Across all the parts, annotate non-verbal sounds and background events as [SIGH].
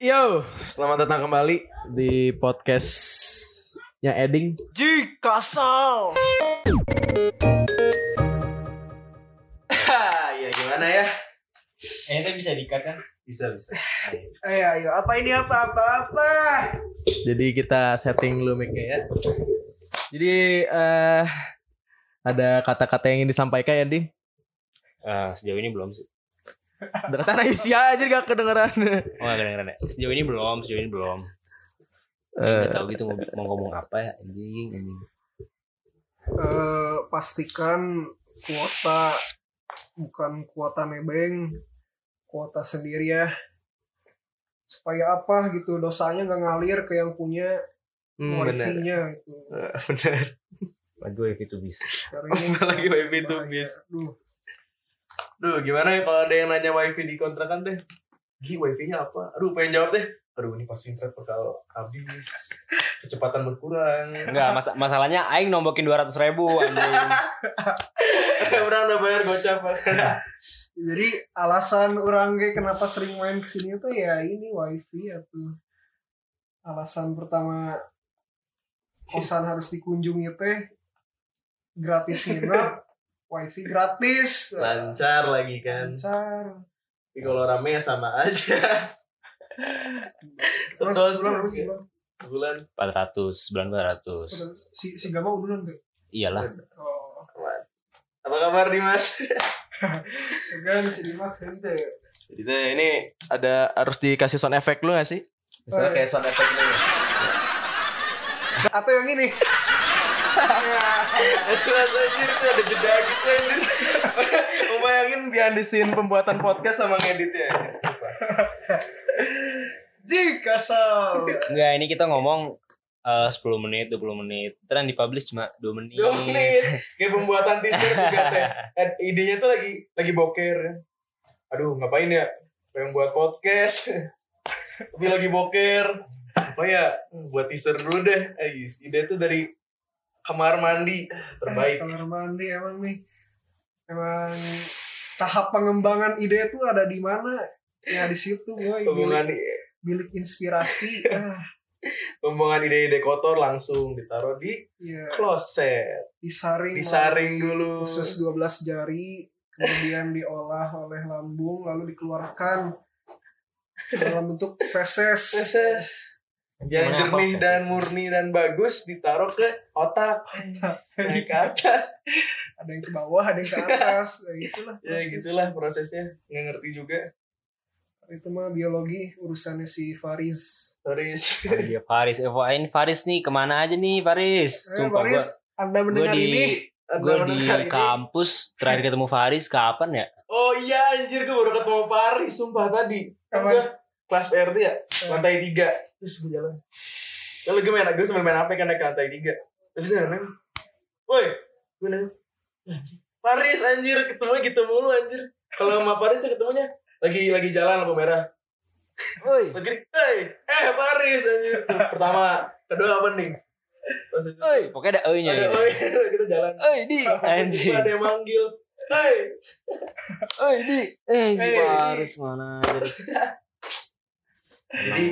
Yo, selamat datang kembali di podcastnya Eding. Jikasal. [LAUGHS] ya gimana ya? Eh, itu bisa dikat kan? Bisa bisa. Ayo, ayo. Apa ini apa apa apa? Jadi kita setting dulu mic ya. Jadi eh ada kata-kata yang ingin disampaikan ya, Ding? Eh, sejauh ini belum sih. Ada kata Aisyah aja gak kedengeran. Oh, gak kedengeran ya? Sejauh ini belum, sejauh ini belum. Eh, Gak tahu gitu mau, mau ngomong apa ya anjing anjing. Eh, pastikan kuota bukan kuota nebeng, kuota sendiri ya. Supaya apa gitu dosanya nggak ngalir ke yang punya hmm, bener. wifi-nya gitu. Eh, bener. Waduh, itu bisa. Apalagi wifi tuh bis. Duh, gimana ya kalau ada yang nanya wifi di kontrakan teh? Gi, wifi-nya apa? Aduh, pengen jawab teh. Aduh, ini pasti internet bakal habis. Kecepatan berkurang. Enggak, mas masalahnya aing nombokin 200 ribu anjing. [LAUGHS] Orang udah bayar gocap. [LAUGHS] Jadi alasan orang kayak kenapa sering main ke sini tuh ya ini wifi atau alasan pertama kosan harus dikunjungi teh gratis nginep [LAUGHS] wifi gratis Lancar lagi kan. lancar Tapi kalau rame ya sama aja. terus sebulan berapa sih Bang? Sebulan 400, sebulan 400. si si Gama udah nggak Iyalah. oh Apa kabar Dimas? [LAUGHS] segan si Dimas ente Jadi teh ini ada harus dikasih sound effect lu gak sih? Misalnya Oh, kayak sound effect ini. atau yang ini ya Anjir anjir itu ada jeda gitu anjir. Membayangin behind the scene pembuatan podcast sama ngeditnya. jika sal Enggak, ini kita ngomong eh 10 menit, 20 menit. Terus dipublish cuma 2 menit. Dua menit. Kayak pembuatan teaser juga teh. [LAUGHS] Eh, idenya tuh lagi lagi boker. ya. Aduh, ngapain ya? Pengen buat podcast. Tapi lagi boker. Apa ya? Buat teaser dulu deh. Eh, ide tuh dari kamar mandi terbaik. kamar mandi emang nih emang tahap pengembangan ide itu ada di mana ya di situ boy Pembuangan bilik, bilik inspirasi [LAUGHS] ah pembuangan ide-ide kotor langsung ditaruh di ya kloset. disaring Disaring dulu. khusus 12 jari kemudian diolah oleh lambung lalu dikeluarkan dalam bentuk feses Feses. Yang jernih apa? dan murni dan bagus ditaruh ke otak. Naik ke atas. ada yang ke bawah ada yang ke atas ya itulah ya gitulah prosesnya nggak ngerti juga itu mah biologi urusannya si Faris Toris Dia Faris, eh ini Faris nih ke mana aja nih Faris? eh, Sumpah gua, Faris anda gua mendengar di ini gua di kampus terakhir ketemu Faris kapan ya? oh iya anjir gue baru ketemu Paris sumpah tadi Kapan? gue kelas PRT ya lantai tiga terus gue jalan lalu gue main gue sambil main HP kan naik ke lantai tiga terus saya nanya woi gue nanya anjir Paris anjir ketemu gitu mulu anjir kalau sama Paris ya ketemunya lagi lagi jalan lampu merah Woi. Lagi, hey, eh Paris anjir pertama kedua apa nih Oi, pokoknya ada E-nya ada ya. iya, [LAUGHS] kita jalan Oi, di anjing. ada yang manggil hey Oi, di. Eh, Hey. Faris mana. [LAUGHS] jadi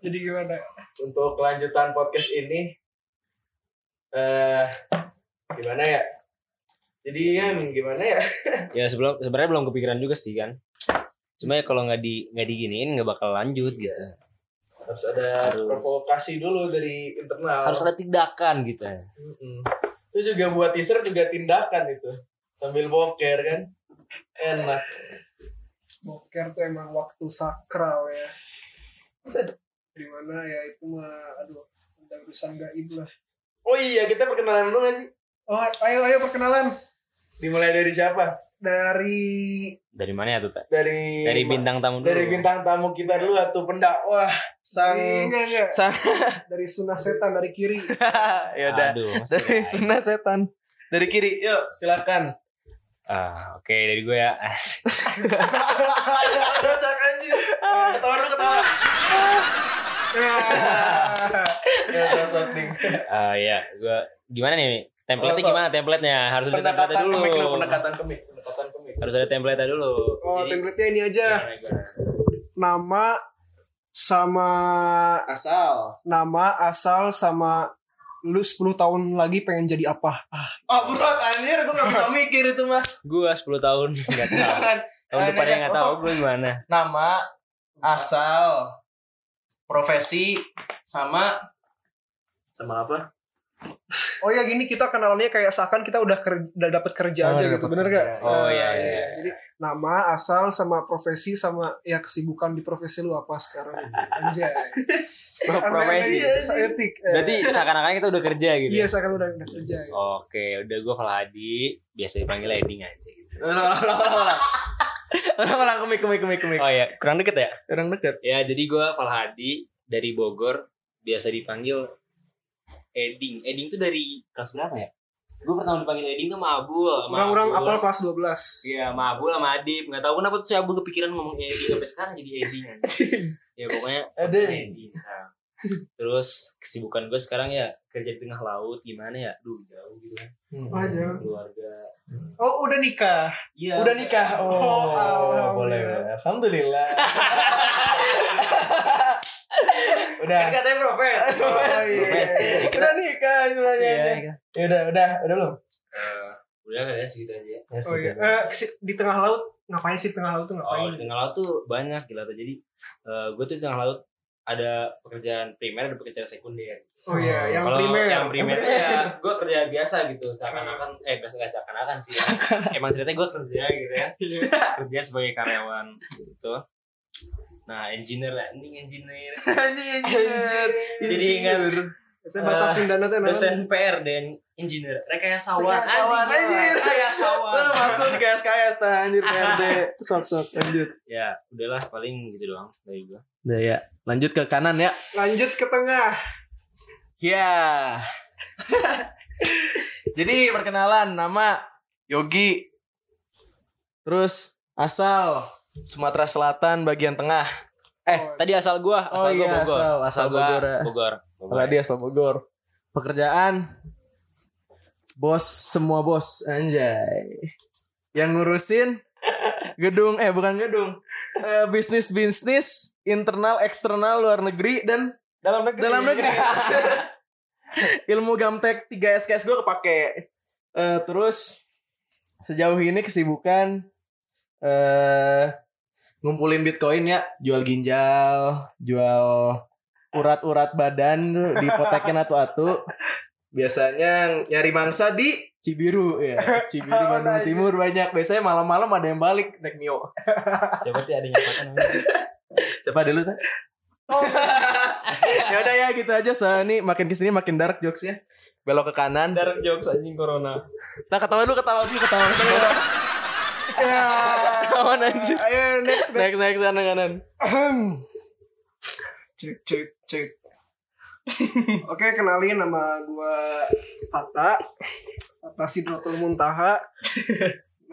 jadi gimana untuk kelanjutan podcast ini eh gimana ya jadi kan gimana ya [LAUGHS] ya sebelum sebenarnya belum kepikiran juga sih kan. Cuma ya kalau nggak di nggak diginiin nggak bakal lanjut gitu. harus ada Harus. provokasi dulu dari internal Harus ada tindakan gitu. Mm-mm. itu juga buat teaser juga tindakan itu sambil boker kan enak boker tuh emang waktu sakral ya [LAUGHS] di mana ya itu mah aduh ada urusan gaib lah. Oh iya kita perkenalan dulu gak sih? Oh ayo ayo perkenalan. Dimulai dari siapa? Dari Dari mana ya tuh, Tak? dari Dari bintang tamu dulu. dari bintang tamu kita dulu atau pendakwah sang enggak [LAUGHS] enggak sang [LAUGHS] dari sunah setan dari kiri. [LAUGHS] Ya udah. Dari sunnah setan. Dari kiri yuk silakan Ah, oke dari gue ya. kocak anjir ketawa dulu ketawa ya Ah, ya, gue gimana nih? Template-nya gimana template-nya? Harus ada template dulu. kemik dulu pendekatan kemik pendekatan kemik Harus ada template dulu. oh Jadi, template-nya ini aja nama sama Asal. nama asal sama lu 10 tahun lagi pengen jadi apa ah, Oh berat anjir, gue gak bisa mikir itu mah. Gua 10 tahun [LAUGHS] nggak tahu. Tahun depannya nanya, nggak tahu gue gimana. Nama, asal, profesi, sama sama apa? Oh ya gini kita kenalannya kayak seakan kita udah ker- udah dapat kerja Oh, aja gitu bener gak Oh, Nah, iya, iya. jadi nama asal sama profesi sama ya kesibukan di profesi lu apa sekarang anjay Profesi. etik Eh, Berarti seakan-akan kita udah kerja gitu. iya seakan udah udah kerja ya. Oke, udah gue kalau Hadi biasa dipanggil Eding aja gitu. [LAUGHS] Ulang, ulang, kemik, kemik, kemik, kemik. Oh ya, kurang deket ya? Orang deket. Ya, jadi gue Falhadi dari Bogor biasa dipanggil Eding. Eding tuh dari kelas berapa ya? Gue pertama dipanggil Eding tuh sama Abul. sama orang-orang apal kelas 12 Iya, sama Abul sama Adip. Gak tau kenapa tuh si Abul kepikiran ngomong Eding sampai sekarang jadi Eding aja. [LAUGHS] ya pokoknya Eding. Eding sekarang. Terus kesibukan gue sekarang ya kerja di tengah laut gimana ya? Duh jauh gitu kan. aja Keluarga. oh udah nikah Iya. Udah nikah. Oh, Oh, boleh, boleh. Alhamdulillah. [LAUGHS] Kan udah. katanya profes. [LAUGHS] Oh, iya. Profesi. Udah nikah itu nanya Iya, aja. iya. Ya udah, udah, udah belum? Eh, udah kali ya segitu aja. Ya, oh iya. Eh, kesi- di tengah laut ngapain sih di tengah laut tuh Oh, ngapain di tengah laut tuh banyak gila tuh. Jadi gue tuh di tengah laut ada pekerjaan primer ada pekerjaan sekunder. oh iya yang Kalau primer yang primer Yang primer. ya gue kerja biasa gitu seakan-akan eh gak nggak seakan-akan sih. Emang ceritanya gue kerja gitu ya. [LAUGHS] kerja sebagai karyawan gitu. Nah, engineer lah, ini [LAUGHS] engineer. Anjir. Jadi ingat itu bahasa Eh, Sunda teh naon? dosen PR dan engineer rekayasawan Rekayasawan, anjir. rekayasawan Mantul kayak KS tah anjir PRD. [LAUGHS] Sok sok lanjut. ya udahlah paling gitu doang dari gua Udah ya, lanjut ke kanan ya. lanjut ke tengah Ya. [LAUGHS] Jadi perkenalan nama Yogi. Terus asal Sumatera Selatan bagian tengah. eh Oh. tadi asal gua asal Oh gua iya, Bogor asal- asal gua Bogor ya. Bogor Kalau dia asal Bogor. Pekerjaan bos semua bos anjay. Yang ngurusin gedung eh bukan gedung. Eh, bisnis bisnis internal eksternal luar negeri dan dalam negeri dalam negeri. [LAUGHS] Ilmu Gamtek 3 SKS gue kepake. Eh, terus sejauh ini kesibukan eh ngumpulin Bitcoin ya, jual ginjal, jual urat-urat badan dipotekin atu-atu. Biasanya nyari mangsa di Cibiru ya. Cibiru Oh, Bandung. Timur banyak. Biasanya malam-malam ada yang balik naik Mio. siapa sih ada yang namanya Siapa dulu tuh? [LAUGHS] ya udah ya gitu aja so ini makin ke sini makin dark jokesnya belok ke kanan dark jokes anjing corona nah ketawa dulu ketawa dulu ketawa dulu [LAUGHS] ya. [LAUGHS] Kawan anjir. Ayo next next. Next next kanan kanan. Cek cek cek. Oke kenalin nama gua Fata. Fata Sidratul Muntaha.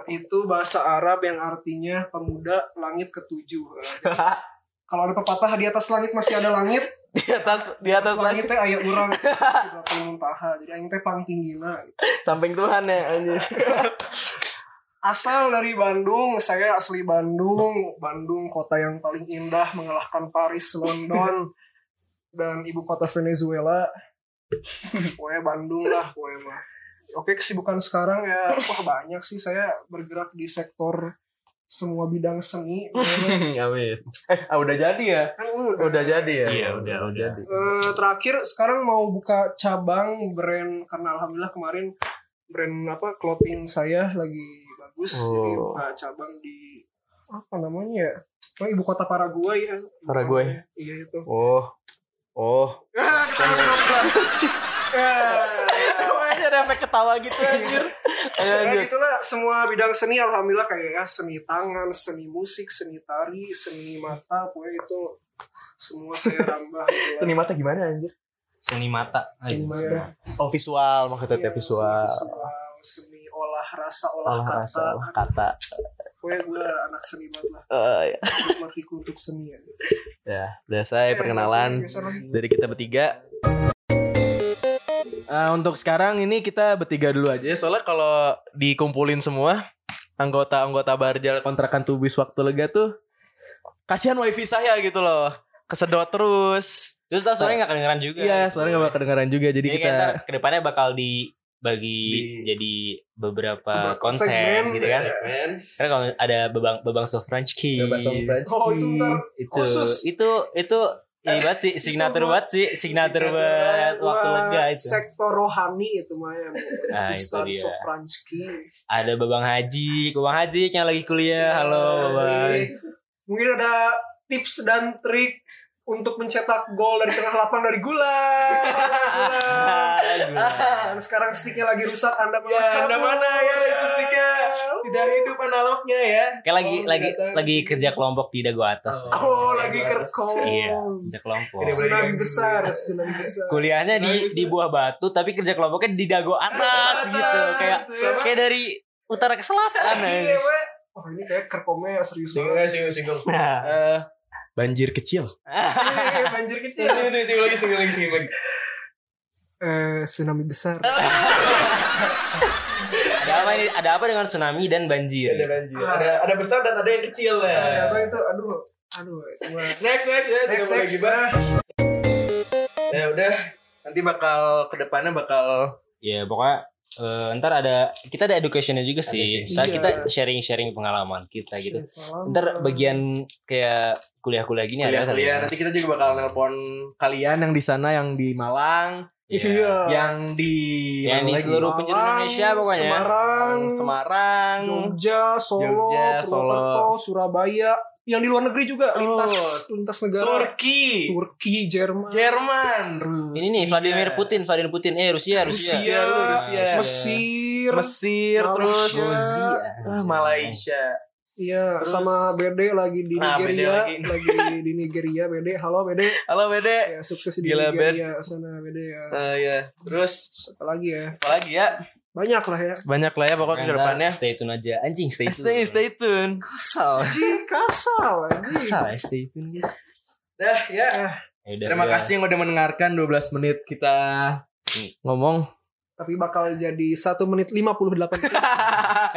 Itu bahasa Arab yang artinya pemuda langit ketujuh. Jadi, kalau ada pepatah di atas langit masih ada langit. Di atas di atas atas langit teh aya urang Sidratul Muntaha. Jadi aing teh pangtinggina samping Tuhan ya anjir [LAUGHS] Asal dari Bandung, saya asli Bandung. Bandung kota yang paling indah mengalahkan Paris, London, dan ibu kota Venezuela. Pokoknya Bandung lah, pokoknya mah. Oke, kesibukan sekarang ya, wah banyak sih saya bergerak di sektor semua bidang seni. [LAUGHS] amin eh ah, udah jadi ya Kan udah. udah jadi ya Iya, udah, udah. jadi Eh, terakhir sekarang mau buka cabang brand karena alhamdulillah kemarin brand apa clothing saya lagi bagus jadi Oh. buka cabang di apa namanya ya oh, ibu kota Paraguay ya Paraguay. iya itu oh oh Ah, [LAUGHS] ketawa dong. Ah. [LAUGHS] Kayaknya ada efek ketawa gitu anjir Ayo, Ya gitulah semua bidang seni alhamdulillah kayak ya seni tangan, seni musik, seni tari, seni mata, pokoknya itu semua saya rambah [LAUGHS] gitu. seni mata gimana anjir seni mata Seni mata. oh visual maksudnya Iya, visual Seni visual, seni olah rasa, olah, olah kata. rasa olah kata Pokoknya gue anak seni banget lah. Eh, ya. Hidup matiku untuk seni ya. ya udah saya perkenalan Geser lagi. dari kita bertiga. Eh, untuk sekarang ini kita bertiga dulu aja soalnya kalau dikumpulin semua anggota-anggota Barjal kontrakan tubis waktu lega tuh kasihan wifi saya gitu loh kesedot terus. Terus tau suaranya gak kedengeran juga. Iya, suara gak bakal kedengeran juga. Jadi, Jadi kita ke depannya bakal dibagi Di- jadi beberapa konten segmen, gitu kan. segmen Karena kalau ada babang babang Sofranski. Gak bahasa French. Oh itu ntar itu Khusus. itu itu ini banget sih [LAUGHS] signature banget sih signature banget waktu buat lega itu. sektor rohani itu mah ya. Nah, [LAUGHS] itu dia. Sofranski. Ada babang Haji, babang Haji yang lagi kuliah. Halo babang. Jadi, Mungkin ada tips dan trik untuk mencetak gol dari tengah lapang dari gula. [LAUGHS] Dan sekarang sticknya lagi rusak, Anda malah Ya, anda mana ya itu sticknya tidak hidup analognya ya. Kayak lagi Oh, lagi datang lagi kerja kelompok di dago atas. Oh. Oh, lagi kerkong. Iya, kerja kelompok. Tsunami besar, tsunami besar. Kuliahnya di di buah batu tapi kerja kelompoknya di dago atas Atas, gitu. Kayak sama. kayak dari utara ke selatan. Iya, ya. we. Oh, ini kayak kerkomnya serius Singgung banget. singgung singgung. Nah. Eh, banjir kecil. Eh, banjir kecil. Singgung singgung singgung lagi singgung lagi singgung lagi. Eh, tsunami besar. ada apa ini? Ada apa dengan tsunami dan banjir? Ada banjir. Ada ada besar dan ada yang kecil Ada ya. apa itu? Aduh, aduh, itu mah. [LAUGHS] Next next ya, Next, next. Ya udah, nanti bakal ke depannya bakal Ya pokoknya eh, ntar ada kita ada educationnya juga sih. Ada Ntar Iya. kita sharing-sharing pengalaman kita gitu. Pengalaman. Ntar bagian kayak kuliah-kuliah gini ada kali kuliah-kuliah. ya. Nanti kita juga bakal nelpon kalian yang di sana yang di Malang, Iya. yang di Yang mana di lagi? seluruh penjuru Malang, Indonesia pokoknya. Semarang, Semarang. Jogja, Solo, Jogja, Purwokerto, Surabaya, yang di luar negeri juga lintas lintas negara. Turki, Turki, Jerman, Jerman, Ini nih Vladimir Putin, Vladimir Putin. Eh Rusia, Rusia. Rusia, lu, Rusia. Mesir, Mesir, terus Malaysia. ah, Malaysia. Iya, Terus- sama BD lagi di Nah, Nigeria, lagi. [LAUGHS] lagi. di Nigeria, BD. Halo BD. Halo Bede. Ya, sukses di Gila, Nigeria sana BD ya. Eh, ya. Terus Apa lagi ya? apa lagi ya? Banyak lah ya. Banyak lah ya pokoknya ke depannya. Stay tune aja. Anjing stay tune. Stay stay tune. Kasal. Ji, kasal anjing. Kasal ya stay tune gitu. Dah ya. Ya udah, Terima udah. kasih yang udah mendengarkan 12 menit kita ngomong. Tapi bakal jadi 1 menit 58 detik.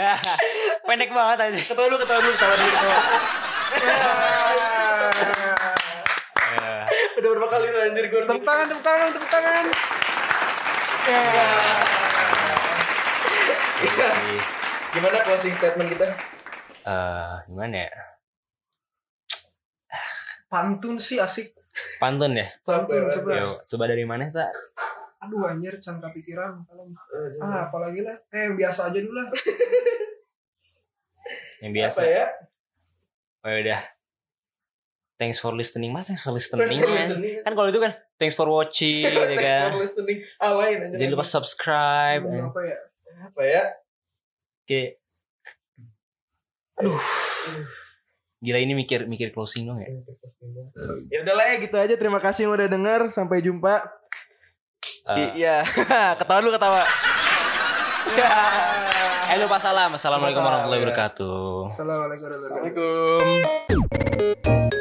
[LAUGHS] Pendek banget aja. Ketawa dulu, ketawa dulu, ketawa dulu. Ketawa. Ya. Udah berapa kali tuh anjir gue. tepuk tangan, tepuk tangan, tepuk tangan. Ya. [LAUGHS] Gimana closing statement kita? eh, gimana ya? Pantun sih asik. Pantun ya. Pantun coba. Yo, coba dari mana tak? Aduh anjir, can kepikiran. Kalau Eh, ah, apalagi lah. Eh, yang biasa aja dulu lah. [LAUGHS] Yang biasa. Apa ya? Oh udah. Thanks for listening mas, thanks for listening. Thanks for man. listening. Kan kalau itu kan thanks for watching, [LAUGHS] ya Thanks kan. for listening. Ah lain aja. Jangan lupa subscribe. Apa ya? Apa ya? Oke. Aduh. Gila ini mikir mikir closing dong ya. Ya udahlah ya gitu aja. Terima kasih yang udah denger. Sampai jumpa. Eh, Iya. [LAUGHS] ketawa dulu ketawa. Ya. [LAUGHS] eh lupa salam. Assalamualaikum warahmatullahi wabarakatuh. Assalamualaikum warahmatullahi wabarakatuh. Assalamualaikum.